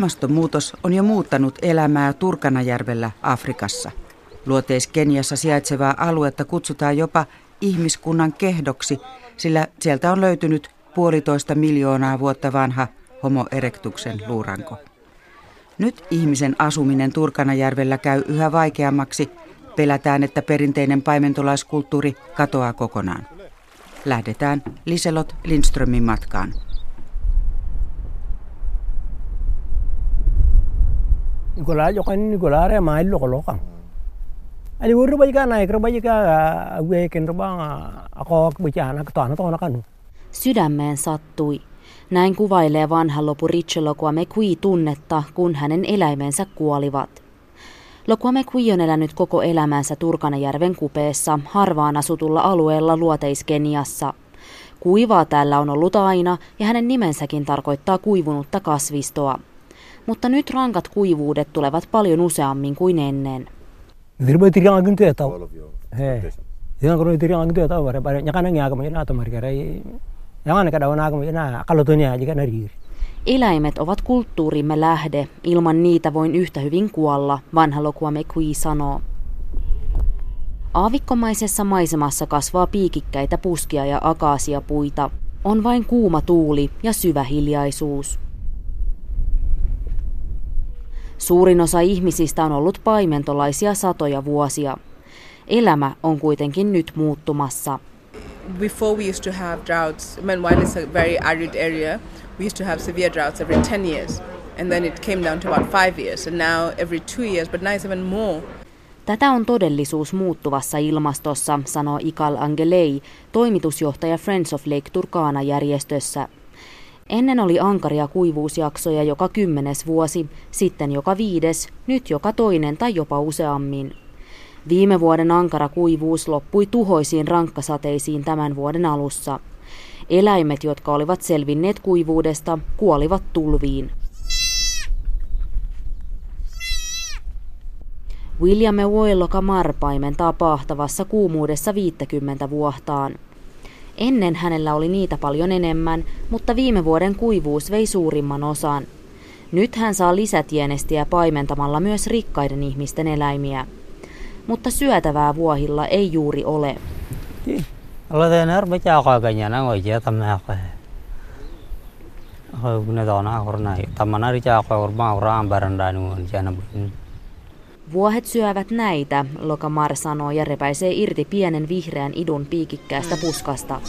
Ilmastonmuutos on jo muuttanut elämää Turkanajärvellä Afrikassa. Luoteis Keniassa sijaitsevaa aluetta kutsutaan jopa ihmiskunnan kehdoksi, sillä sieltä on löytynyt puolitoista miljoonaa vuotta vanha Homo erectuksen luuranko. Nyt ihmisen asuminen Turkanajärvellä käy yhä vaikeammaksi. Pelätään, että perinteinen paimentolaiskulttuuri katoaa kokonaan. Lähdetään Liselot Lindströmin matkaan. Nicola jokan Nicola re mai lo lo kan. Ani wuru ba ka nai kerba ka gue ken rba ako bicana ka tana tona kanu. Sydämeen sattui. Näin kuvailee vanha lopu Richelokua Kui tunnetta, kun hänen eläimensä kuolivat. Lokua Kui on elänyt koko elämänsä Turkanajärven kupeessa, harvaan asutulla alueella luoteiskeniassa. Kuivaa täällä on ollut aina ja hänen nimensäkin tarkoittaa kuivunutta kasvistoa – mutta nyt rankat kuivuudet tulevat paljon useammin kuin ennen. Eläimet ovat kulttuurimme lähde, ilman niitä voin yhtä hyvin kuolla, vanha Lokuame Kui sanoo. Aavikkomaisessa maisemassa kasvaa piikikkäitä puskia ja akaasiapuita. On vain kuuma tuuli ja syvä hiljaisuus. Suurin osa ihmisistä on ollut paimentolaisia satoja vuosia. Elämä on kuitenkin nyt muuttumassa. Before we used to have droughts, I mean, while it's a very arid area, we used to have severe droughts every 10 years. And then it came down to about five years, and now every two years, but now it's even more. Tätä on todellisuus muuttuvassa ilmastossa, sanoo Ikal Angelei, toimitusjohtaja Friends of Lake Turkana järjestössä. Ennen oli ankaria kuivuusjaksoja joka kymmenes vuosi, sitten joka viides, nyt joka toinen tai jopa useammin. Viime vuoden ankara kuivuus loppui tuhoisiin rankkasateisiin tämän vuoden alussa. Eläimet, jotka olivat selvinneet kuivuudesta, kuolivat tulviin. William Woillo Kamar paimentaa pahtavassa kuumuudessa 50 vuohtaan. Ennen hänellä oli niitä paljon enemmän, mutta viime vuoden kuivuus vei suurimman osan. Nyt hän saa lisätienestiä paimentamalla myös rikkaiden ihmisten eläimiä. Mutta syötävää vuohilla ei juuri ole. Vuohet syövät näitä, Lokamar sanoo ja repäisee irti pienen vihreän idun piikikkäästä puskasta.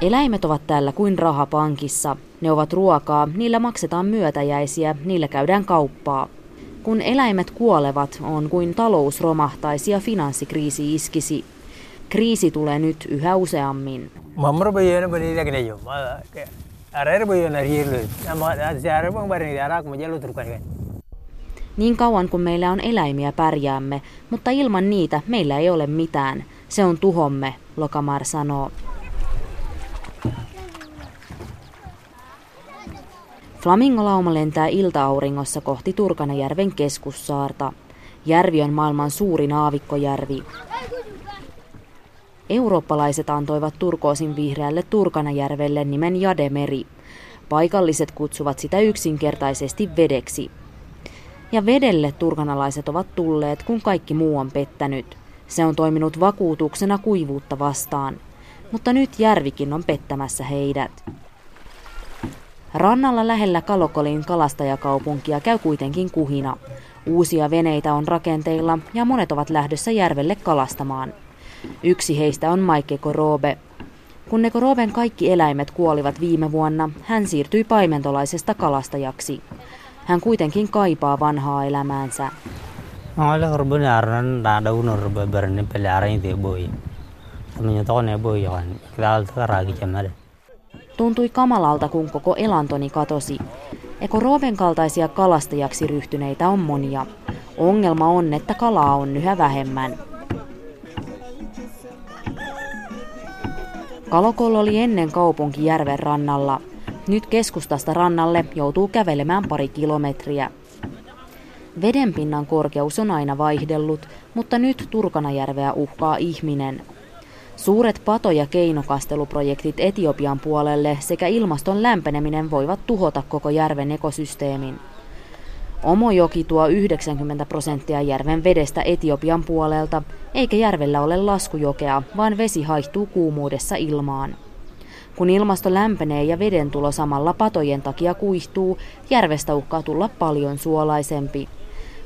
Eläimet ovat täällä kuin raha pankissa. Ne ovat ruokaa, niillä maksetaan myötäjäisiä, niillä käydään kauppaa. Kun eläimet kuolevat, on kuin talous romahtaisi ja finanssikriisi iskisi. Kriisi tulee nyt yhä useammin. Niin kauan kuin meillä on eläimiä pärjäämme, mutta ilman niitä meillä ei ole mitään. Se on tuhomme, Lokamar sanoo. Flamingolauma lentää iltaauringossa kohti Turkanajärven keskussaarta. Järvi on maailman suurin aavikkojärvi. Eurooppalaiset antoivat turkoosin vihreälle Turkanajärvelle nimen Jademeri. Paikalliset kutsuvat sitä yksinkertaisesti vedeksi. Ja vedelle turkanalaiset ovat tulleet, kun kaikki muu on pettänyt. Se on toiminut vakuutuksena kuivuutta vastaan. Mutta nyt järvikin on pettämässä heidät. Rannalla lähellä Kalokolin kalastajakaupunkia käy kuitenkin kuhina. Uusia veneitä on rakenteilla ja monet ovat lähdössä järvelle kalastamaan. Yksi heistä on Maike Korobe. Kun Nekoroben kaikki eläimet kuolivat viime vuonna, hän siirtyi paimentolaisesta kalastajaksi. Hän kuitenkin kaipaa vanhaa elämäänsä. Tuntui kamalalta, kun koko elantoni katosi. Ekorooven kaltaisia kalastajaksi ryhtyneitä on monia. Ongelma on, että kalaa on yhä vähemmän. Kalokol oli ennen kaupunki järven rannalla. Nyt keskustasta rannalle joutuu kävelemään pari kilometriä. Vedenpinnan korkeus on aina vaihdellut, mutta nyt Turkanajärveä uhkaa ihminen. Suuret pato- ja keinokasteluprojektit Etiopian puolelle sekä ilmaston lämpeneminen voivat tuhota koko järven ekosysteemin. Omojoki tuo 90 prosenttia järven vedestä Etiopian puolelta, eikä järvellä ole laskujokea, vaan vesi haihtuu kuumuudessa ilmaan. Kun ilmasto lämpenee ja veden tulo samalla patojen takia kuihtuu, järvestä uhkaa tulla paljon suolaisempi.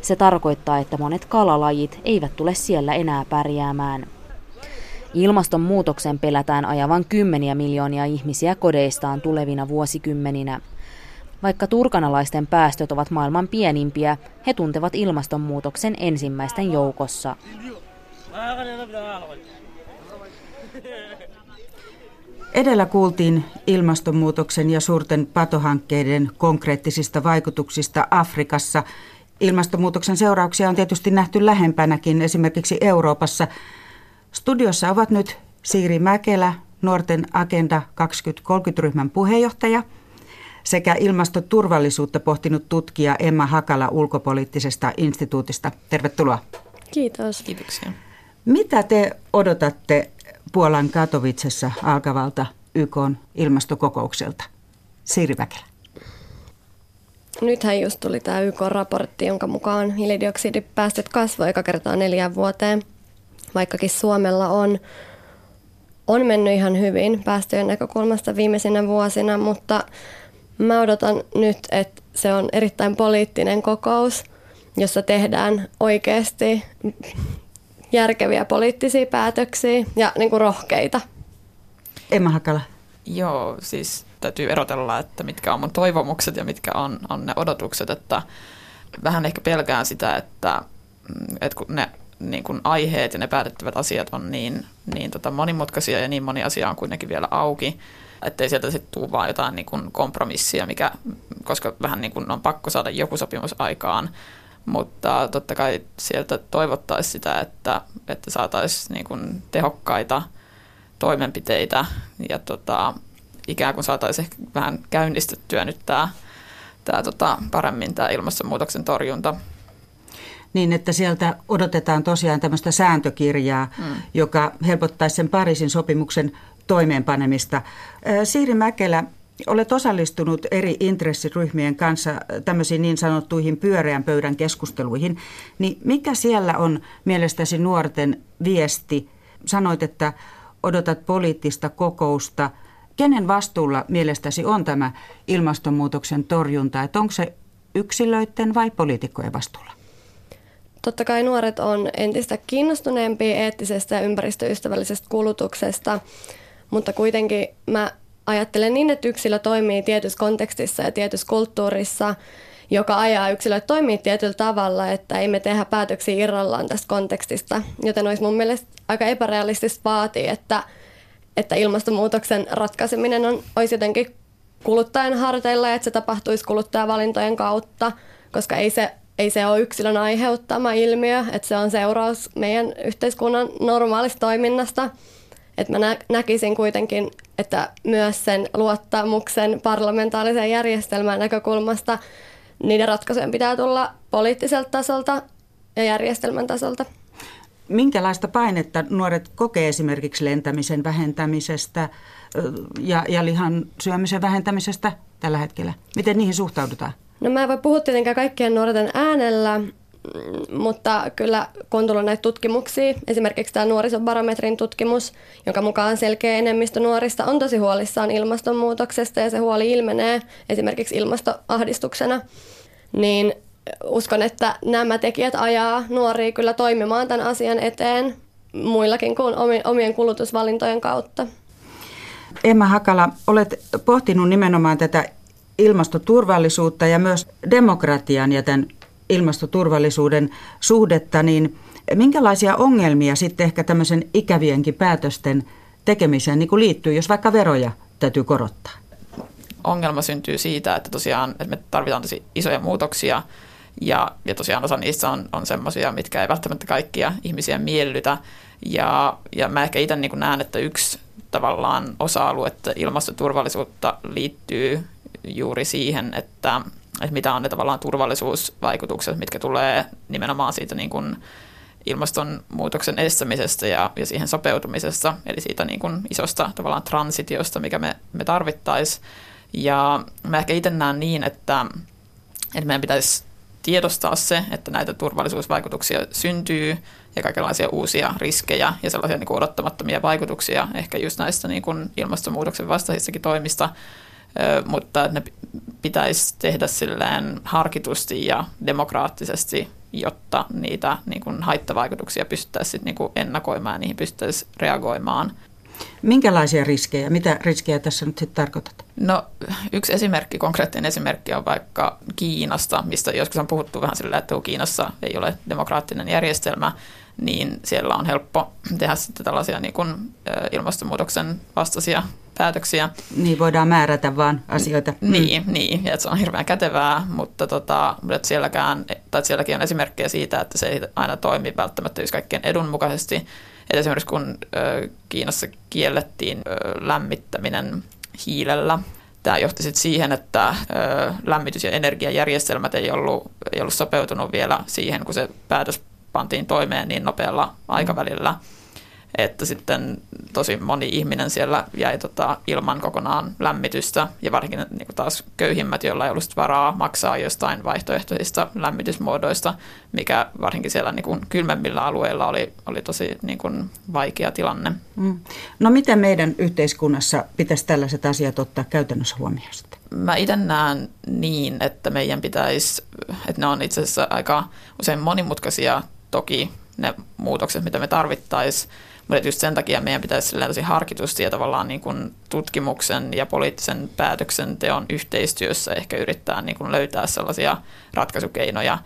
Se tarkoittaa, että monet kalalajit eivät tule siellä enää pärjäämään. Ilmastonmuutoksen pelätään ajavan kymmeniä miljoonia ihmisiä kodeistaan tulevina vuosikymmeninä. Vaikka turkanalaisten päästöt ovat maailman pienimpiä, he tuntevat ilmastonmuutoksen ensimmäisten joukossa. Edellä kuultiin ilmastonmuutoksen ja suurten patohankkeiden konkreettisista vaikutuksista Afrikassa. Ilmastonmuutoksen seurauksia on tietysti nähty lähempänäkin, esimerkiksi Euroopassa. Studiossa ovat nyt Siiri Mäkelä, Nuorten Agenda 2030-ryhmän puheenjohtaja – sekä ilmastoturvallisuutta pohtinut tutkija Emma Hakala ulkopoliittisesta instituutista. Tervetuloa. Kiitos. Kiitoksia. Mitä te odotatte Puolan Katowicessa alkavalta YK ilmastokokoukselta? Siiri Väkelä. Nythän just tuli tämä YK-raportti, jonka mukaan hiilidioksidipäästöt kasvoi joka kertaa neljään vuoteen. Vaikkakin Suomella on, on mennyt ihan hyvin päästöjen näkökulmasta viimeisinä vuosina, mutta Mä odotan nyt, että se on erittäin poliittinen kokous, jossa tehdään oikeasti järkeviä poliittisia päätöksiä ja niin kuin rohkeita. Emma Hakala. Joo, siis täytyy erotella, että mitkä on mun toivomukset ja mitkä on, on ne odotukset, että vähän ehkä pelkään sitä, että, mm, että kun ne niin kuin aiheet ja ne päätettävät asiat on niin, niin tota monimutkaisia ja niin moni asia on kuitenkin vielä auki, ettei sieltä sitten tule vaan jotain niin kuin kompromissia, mikä, koska vähän niin kuin on pakko saada joku sopimus aikaan. Mutta totta kai sieltä toivottaisiin sitä, että, että saataisiin niin kuin tehokkaita toimenpiteitä ja tota, ikään kuin saataisiin ehkä vähän käynnistettyä nyt tämä, tämä tota, paremmin tämä ilmastonmuutoksen torjunta. Niin, että sieltä odotetaan tosiaan tämmöistä sääntökirjaa, mm. joka helpottaisi sen Pariisin sopimuksen toimeenpanemista. Siiri Mäkelä, olet osallistunut eri intressiryhmien kanssa tämmöisiin niin sanottuihin pyöreän pöydän keskusteluihin. Niin mikä siellä on mielestäsi nuorten viesti? Sanoit, että odotat poliittista kokousta. Kenen vastuulla mielestäsi on tämä ilmastonmuutoksen torjunta? Että onko se yksilöiden vai poliitikkojen vastuulla? Totta kai nuoret on entistä kiinnostuneempia eettisestä ja ympäristöystävällisestä kulutuksesta mutta kuitenkin mä ajattelen niin, että yksilö toimii tietyssä kontekstissa ja tietyssä kulttuurissa, joka ajaa yksilöt toimii tietyllä tavalla, että ei me tehdä päätöksiä irrallaan tästä kontekstista. Joten olisi mun mielestä aika epärealistista vaatia, että, että ilmastonmuutoksen ratkaiseminen on, olisi jotenkin kuluttajan harteilla ja että se tapahtuisi kuluttajavalintojen kautta, koska ei se, ei se ole yksilön aiheuttama ilmiö, että se on seuraus meidän yhteiskunnan normaalista toiminnasta – että mä näkisin kuitenkin, että myös sen luottamuksen parlamentaarisen järjestelmän näkökulmasta niiden ratkaisujen pitää tulla poliittiselta tasolta ja järjestelmän tasolta. Minkälaista painetta nuoret kokee esimerkiksi lentämisen vähentämisestä ja, ja lihan syömisen vähentämisestä tällä hetkellä? Miten niihin suhtaudutaan? No mä en voi puhua tietenkään kaikkien nuorten äänellä, mutta kyllä kun on tullut näitä tutkimuksia, esimerkiksi tämä nuorisobarometrin tutkimus, jonka mukaan selkeä enemmistö nuorista on tosi huolissaan ilmastonmuutoksesta ja se huoli ilmenee esimerkiksi ilmastoahdistuksena, niin uskon, että nämä tekijät ajaa nuoria kyllä toimimaan tämän asian eteen muillakin kuin omien kulutusvalintojen kautta. Emma Hakala, olet pohtinut nimenomaan tätä ilmastoturvallisuutta ja myös demokratian ja tämän ilmastoturvallisuuden suhdetta, niin minkälaisia ongelmia sitten ehkä tämmöisen ikävienkin päätösten tekemiseen niin kuin liittyy, jos vaikka veroja täytyy korottaa? Ongelma syntyy siitä, että tosiaan että me tarvitaan tosi isoja muutoksia ja, ja tosiaan osa niistä on, on semmoisia, mitkä ei välttämättä kaikkia ihmisiä miellytä. Ja, ja mä ehkä itse niin näen, että yksi tavallaan osa-alue ilmastoturvallisuutta liittyy juuri siihen, että että mitä on ne tavallaan turvallisuusvaikutukset, mitkä tulee nimenomaan siitä niin kuin ilmastonmuutoksen estämisestä ja, ja siihen sopeutumisesta, eli siitä niin kuin isosta tavallaan transitiosta, mikä me, me tarvittaisiin. Ja mä ehkä itse näen niin, että, että meidän pitäisi tiedostaa se, että näitä turvallisuusvaikutuksia syntyy ja kaikenlaisia uusia riskejä ja sellaisia niin kuin odottamattomia vaikutuksia ehkä just näistä niin kuin ilmastonmuutoksen vastaisissakin toimista, mutta ne pitäisi tehdä silleen harkitusti ja demokraattisesti, jotta niitä niin kuin haittavaikutuksia pystyttäisiin niin kuin ennakoimaan ja niihin pystyttäisiin reagoimaan. Minkälaisia riskejä? Mitä riskejä tässä nyt sitten tarkoitat? No yksi esimerkki, konkreettinen esimerkki on vaikka Kiinasta, mistä joskus on puhuttu vähän sillä, että Kiinassa ei ole demokraattinen järjestelmä, niin siellä on helppo tehdä sitten tällaisia niin kuin ilmastonmuutoksen vastaisia päätöksiä. Niin voidaan määrätä vaan asioita. Niin, mm. niin ja se on hirveän kätevää, mutta, tota, mutta sielläkään, tai sielläkin on esimerkkejä siitä, että se ei aina toimi välttämättä just kaikkien edun mukaisesti. Et esimerkiksi kun ö, Kiinassa kiellettiin ö, lämmittäminen hiilellä, tämä johti sitten siihen, että ö, lämmitys- ja energiajärjestelmät ei ollut, ei ollut sopeutunut vielä siihen, kun se päätös pantiin toimeen niin nopealla aikavälillä, että sitten tosi moni ihminen siellä jäi tota ilman kokonaan lämmitystä ja varsinkin niin kuin taas köyhimmät, joilla ei ollut varaa maksaa jostain vaihtoehtoisista lämmitysmuodoista, mikä varsinkin siellä niin kuin kylmemmillä alueilla oli, oli tosi niin kuin vaikea tilanne. Mm. No miten meidän yhteiskunnassa pitäisi tällaiset asiat ottaa käytännössä huomioon sitten? Mä itse näen niin, että meidän pitäisi, että ne on itse asiassa aika usein monimutkaisia toki ne muutokset, mitä me tarvittaisiin, mutta just sen takia meidän pitäisi tosi harkitusti ja tavallaan niin kuin tutkimuksen ja poliittisen päätöksenteon yhteistyössä ehkä yrittää niin kuin löytää sellaisia ratkaisukeinoja.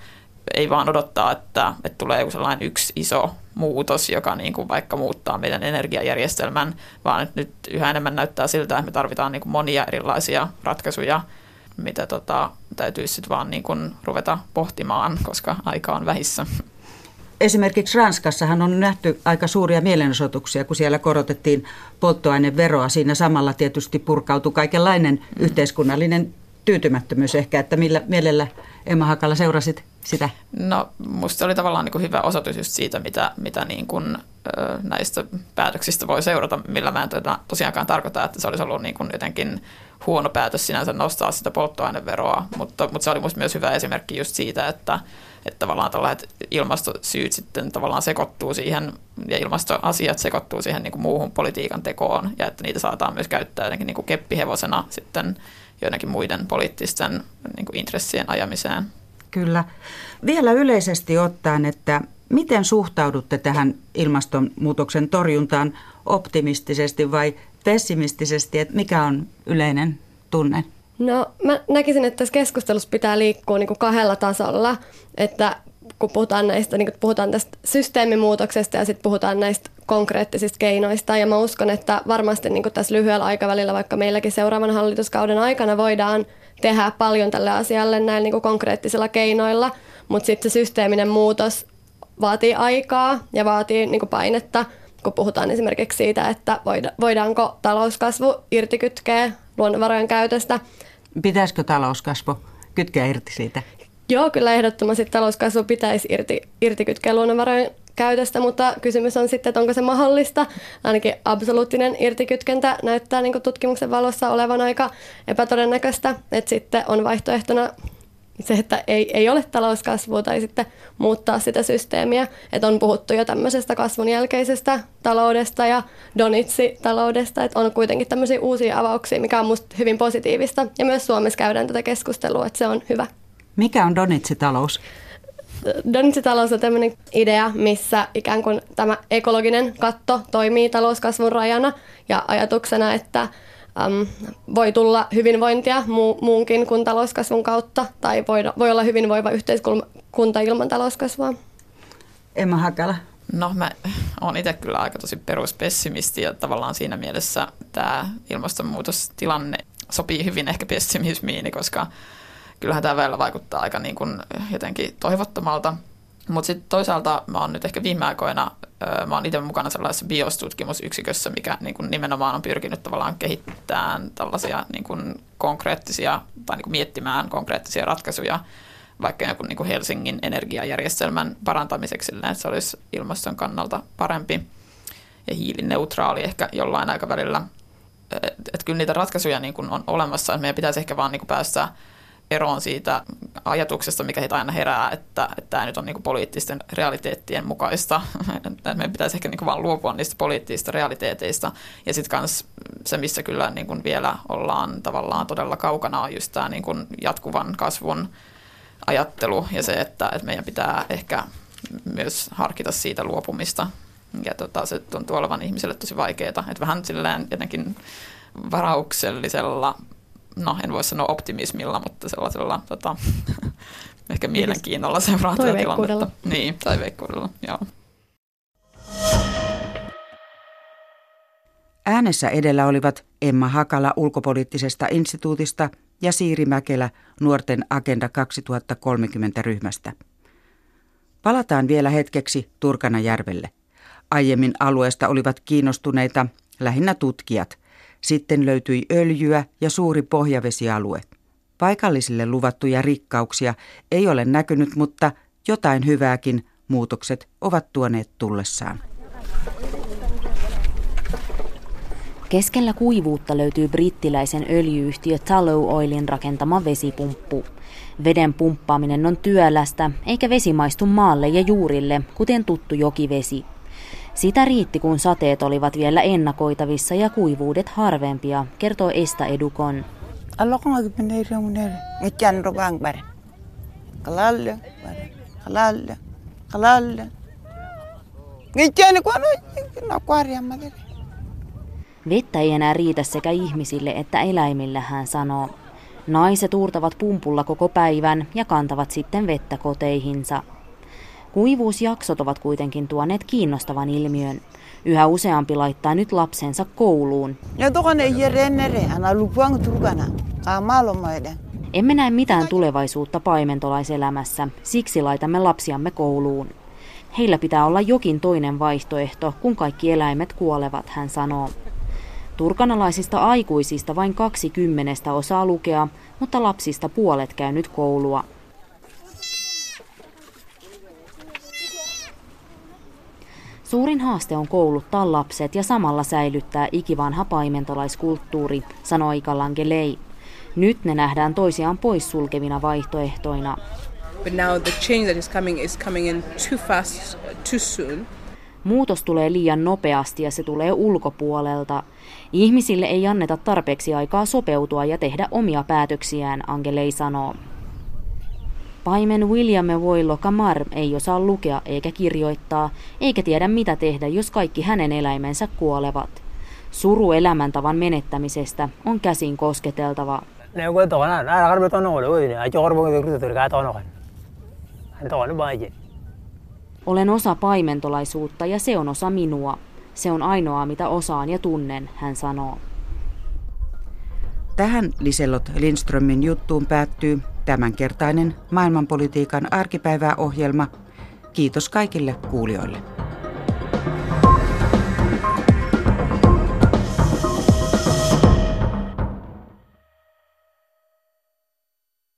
Ei vaan odottaa, että, että tulee joku sellainen yksi iso muutos, joka niin kuin vaikka muuttaa meidän energiajärjestelmän, vaan nyt yhä enemmän näyttää siltä, että me tarvitaan niin kuin monia erilaisia ratkaisuja, mitä tota, täytyisi sitten vaan niin kuin ruveta pohtimaan, koska aika on vähissä. Esimerkiksi Ranskassahan on nähty aika suuria mielenosoituksia, kun siellä korotettiin polttoaineveroa. Siinä samalla tietysti purkautui kaikenlainen yhteiskunnallinen tyytymättömyys ehkä, että millä mielellä Emma Hakala seurasit sitä? No musta se oli tavallaan niin kuin hyvä osoitus just siitä, mitä, mitä niin kuin, näistä päätöksistä voi seurata, millä mä en tosiaankaan tarkoita, että se olisi ollut niin kuin jotenkin huono päätös sinänsä nostaa sitä polttoaineveroa, mutta, mutta se oli musta myös hyvä esimerkki just siitä, että, että tavallaan tällaiset ilmastosyyt sitten tavallaan sekoittuu siihen ja ilmastoasiat sekoittuu siihen niin kuin muuhun politiikan tekoon ja että niitä saataan myös käyttää jotenkin niin kuin keppihevosena sitten joidenkin muiden poliittisten niin kuin intressien ajamiseen. Kyllä. Vielä yleisesti ottaen, että miten suhtaudutte tähän ilmastonmuutoksen torjuntaan optimistisesti vai pessimistisesti, että mikä on yleinen tunne? No mä näkisin, että tässä keskustelussa pitää liikkua niin kuin kahdella tasolla, että kun puhutaan näistä, niin kun puhutaan tästä systeemimuutoksesta ja sitten puhutaan näistä konkreettisista keinoista. Ja mä uskon, että varmasti niin tässä lyhyellä aikavälillä, vaikka meilläkin seuraavan hallituskauden aikana voidaan tehdä paljon tälle asialle näillä niin konkreettisilla keinoilla, mutta sitten se systeeminen muutos vaatii aikaa ja vaatii niin painetta, kun puhutaan esimerkiksi siitä, että voidaanko talouskasvu irtikytkeä luonnonvarojen käytöstä. Pitäisikö talouskasvu kytkeä irti siitä? Joo, kyllä ehdottomasti talouskasvu pitäisi irti, irti kytkeä luonnonvarojen käytöstä, mutta kysymys on sitten, että onko se mahdollista. Ainakin absoluuttinen irtikytkentä näyttää niin tutkimuksen valossa olevan aika epätodennäköistä, että sitten on vaihtoehtona se, että ei, ei ole talouskasvua tai sitten muuttaa sitä systeemiä. Että on puhuttu jo tämmöisestä kasvun jälkeisestä taloudesta ja donitsi-taloudesta, että on kuitenkin tämmöisiä uusia avauksia, mikä on musta hyvin positiivista. Ja myös Suomessa käydään tätä keskustelua, että se on hyvä. Mikä on donitsi-talous? Donitsi-talous on tämmöinen idea, missä ikään kuin tämä ekologinen katto toimii talouskasvun rajana ja ajatuksena, että äm, voi tulla hyvinvointia mu- muunkin kuin talouskasvun kautta, tai voi, voi olla hyvinvoiva yhteiskunta ilman talouskasvua. Emma Hakala. No mä oon itse kyllä aika tosi peruspessimisti ja tavallaan siinä mielessä tämä ilmastonmuutostilanne sopii hyvin ehkä pessimismiini, koska kyllähän tämä välillä vaikuttaa aika niin kuin jotenkin toivottomalta. Mutta sitten toisaalta mä oon nyt ehkä viime aikoina, mä oon itse mukana sellaisessa biostutkimusyksikössä, mikä niin kuin nimenomaan on pyrkinyt tavallaan kehittämään tällaisia niin kuin konkreettisia tai niin kuin miettimään konkreettisia ratkaisuja vaikka joku niin Helsingin energiajärjestelmän parantamiseksi, että se olisi ilmaston kannalta parempi ja hiilineutraali ehkä jollain aikavälillä. Että kyllä niitä ratkaisuja niin kuin on olemassa, että meidän pitäisi ehkä vaan niin kuin päästä eroon siitä ajatuksesta, mikä heitä aina herää, että, että tämä nyt on niin poliittisten realiteettien mukaista. meidän pitäisi ehkä niin vaan luopua niistä poliittisista realiteeteista. Ja sitten myös se, missä kyllä niin vielä ollaan tavallaan todella kaukana, on just tämä niin jatkuvan kasvun ajattelu ja se, että, että meidän pitää ehkä myös harkita siitä luopumista. Ja tota, se tuntuu olevan ihmiselle tosi vaikeaa. Että vähän silleen jotenkin varauksellisella no en voi sanoa optimismilla, mutta sellaisella tota, ehkä mielenkiinnolla seuraa tätä tilannetta. Niin, toiveikkuudella, joo. Äänessä edellä olivat Emma Hakala ulkopoliittisesta instituutista ja Siiri Mäkelä nuorten Agenda 2030 ryhmästä. Palataan vielä hetkeksi Turkanajärvelle. Aiemmin alueesta olivat kiinnostuneita lähinnä tutkijat – sitten löytyi öljyä ja suuri pohjavesialue. Paikallisille luvattuja rikkauksia ei ole näkynyt, mutta jotain hyvääkin muutokset ovat tuoneet tullessaan. Keskellä kuivuutta löytyy brittiläisen öljyyhtiö Tallow Oilin rakentama vesipumppu. Veden pumppaaminen on työlästä, eikä vesi maistu maalle ja juurille, kuten tuttu jokivesi. Sitä riitti, kun sateet olivat vielä ennakoitavissa ja kuivuudet harvempia, kertoo Esta Edukon. Vettä ei enää riitä sekä ihmisille että eläimille, hän sanoo. Naiset uurtavat pumpulla koko päivän ja kantavat sitten vettä koteihinsa. Kuivuusjaksot ovat kuitenkin tuoneet kiinnostavan ilmiön. Yhä useampi laittaa nyt lapsensa kouluun. Emme näe mitään tulevaisuutta paimentolaiselämässä, siksi laitamme lapsiamme kouluun. Heillä pitää olla jokin toinen vaihtoehto, kun kaikki eläimet kuolevat, hän sanoo. Turkanalaisista aikuisista vain kaksi kymmenestä osaa lukea, mutta lapsista puolet käy nyt koulua. Suurin haaste on kouluttaa lapset ja samalla säilyttää ikivanha paimentolaiskulttuuri, sanoi Kalangelei. Nyt ne nähdään toisiaan poissulkevina vaihtoehtoina. But now the change that is coming is coming in too fast, too soon. Muutos tulee liian nopeasti ja se tulee ulkopuolelta. Ihmisille ei anneta tarpeeksi aikaa sopeutua ja tehdä omia päätöksiään, Angelei sanoo. Paimen William Voilo Kamar ei osaa lukea eikä kirjoittaa, eikä tiedä mitä tehdä, jos kaikki hänen eläimensä kuolevat. Suru elämäntavan menettämisestä on käsin kosketeltava. Olen osa paimentolaisuutta ja se on osa minua. Se on ainoa, mitä osaan ja tunnen, hän sanoo. Tähän Liselot Lindströmin juttuun päättyy tämänkertainen maailmanpolitiikan arkipäiväohjelma. Kiitos kaikille kuulijoille.